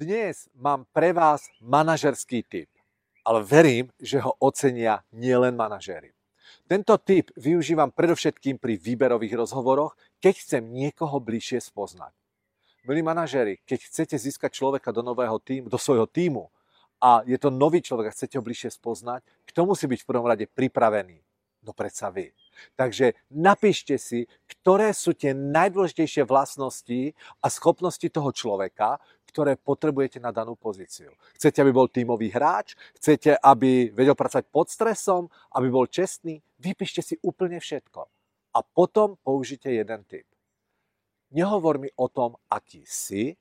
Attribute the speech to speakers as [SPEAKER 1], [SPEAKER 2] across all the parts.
[SPEAKER 1] Dnes mám pre vás manažerský typ, ale verím, že ho ocenia nielen manažéri. Tento typ využívam predovšetkým pri výberových rozhovoroch, keď chcem niekoho bližšie spoznať. Milí manažéri, keď chcete získať človeka do nového týmu, do svojho týmu a je to nový človek a chcete ho bližšie spoznať, kto musí byť v prvom rade pripravený? No predsa vy. Takže napíšte si, ktoré sú tie najdôležitejšie vlastnosti a schopnosti toho človeka, ktoré potrebujete na danú pozíciu. Chcete, aby bol tímový hráč? Chcete, aby vedel pracovať pod stresom? Aby bol čestný? Vypíšte si úplne všetko. A potom použite jeden tip. Nehovor mi o tom, aký si,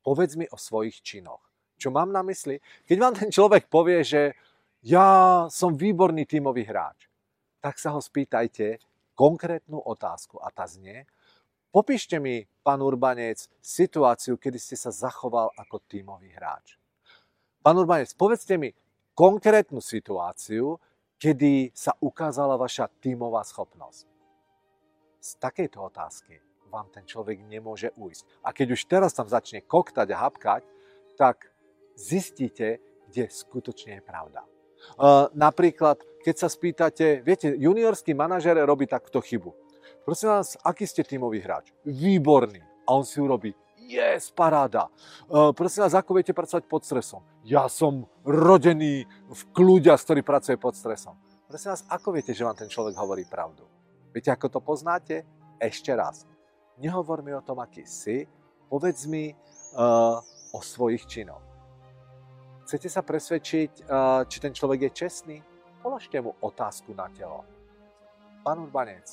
[SPEAKER 1] povedz mi o svojich činoch. Čo mám na mysli? Keď vám ten človek povie, že ja som výborný tímový hráč, tak sa ho spýtajte konkrétnu otázku a tá znie, popíšte mi, pán Urbanec, situáciu, kedy ste sa zachoval ako tímový hráč. Pán Urbanec, povedzte mi konkrétnu situáciu, kedy sa ukázala vaša tímová schopnosť. Z takejto otázky vám ten človek nemôže ujsť. A keď už teraz tam začne koktať a hapkať, tak zistíte, kde skutočne je pravda. Uh, napríklad, keď sa spýtate, viete, juniorský manažer robí takto chybu. Prosím vás, aký ste tímový hráč? Výborný. A on si urobí, yes, paráda. Uh, prosím vás, ako viete pracovať pod stresom? Ja som rodený v kľudia, ktorý pracuje pod stresom. Prosím vás, ako viete, že vám ten človek hovorí pravdu? Viete, ako to poznáte? Ešte raz. Nehovor mi o tom, aký si, povedz mi uh, o svojich činoch. Chcete sa presvedčiť, či ten človek je čestný? Položte mu otázku na telo. Pán Urbanec,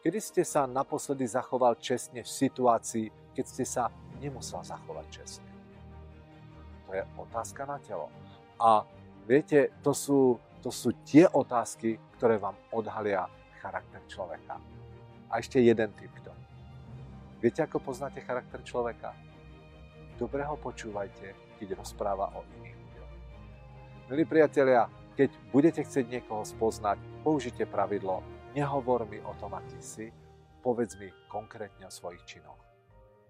[SPEAKER 1] kedy ste sa naposledy zachoval čestne v situácii, keď ste sa nemusel zachovať čestne? To je otázka na telo. A viete, to sú, to sú tie otázky, ktoré vám odhalia charakter človeka. A ešte jeden typ to. Viete, ako poznáte charakter človeka? Dobre ho počúvajte, keď rozpráva o iných Milí priatelia, keď budete chcieť niekoho spoznať, použite pravidlo nehovor mi o tom, aký si, povedz mi konkrétne o svojich činoch.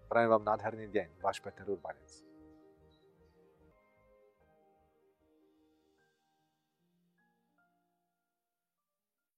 [SPEAKER 1] Prajem vám nádherný deň, váš Peter Urbanec.